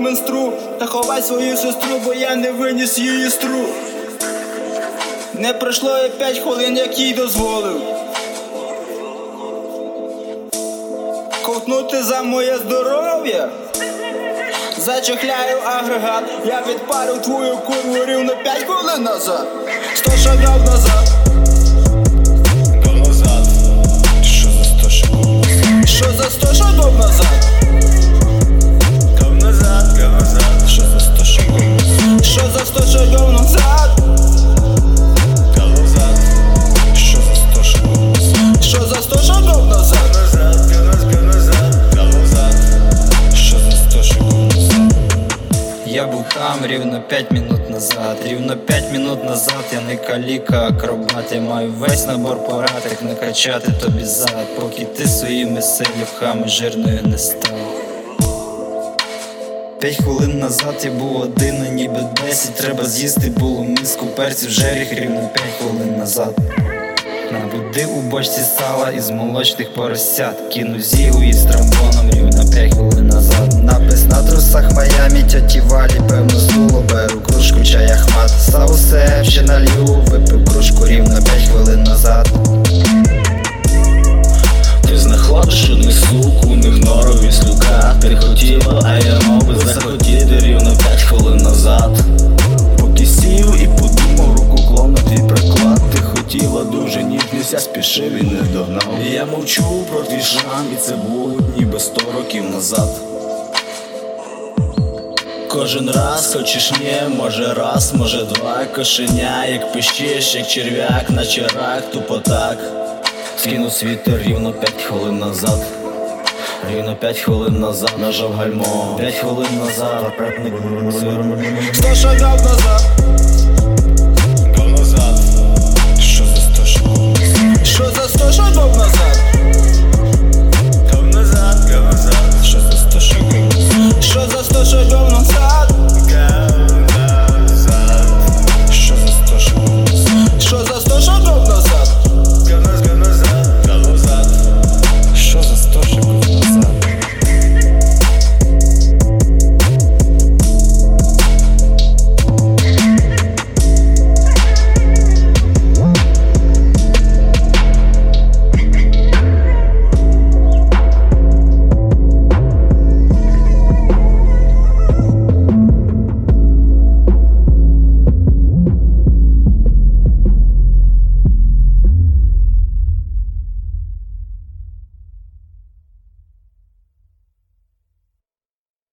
менстру Та ховай свою сестру, бо я не виніс її стру. Не пройшло і п'ять хвилин, як їй дозволив. Ковтнути за моє здоров'я. Зачехляю агрегат, я відпарив твою курву рівно 5 хвилин назад. Сто шагів назад. Сто шагів? Я був там рівно 5 минут назад, рівно 5 минут назад я не каліка, акробат, я маю весь набор порад, як накачати тобі зад, поки ти своїми силівками жирною не став. П'ять хвилин назад я був один, а ніби десять. Треба з'їсти було миску перців жеріх рівно п'ять хвилин назад. Набуди у бочці сала із молочних поросят. Кину зігу із тромбоном рівно 5 хвилин назад. Напис на трусах Майамі, тьоті валі, певно зуло Беру кружку чая хмат. Став усе, ще налью, я спішив і не догнав Я мовчу про твій шрам, і це було ніби сто років назад Кожен раз хочеш ні, може раз, може два Кошеня, як пищиш, як черв'як, наче рак, тупо так Скинув світер рівно 5 хвилин назад. Рівно 5 хвилин назад нажав гальмо. 5 хвилин назад препник Сто назад. назад.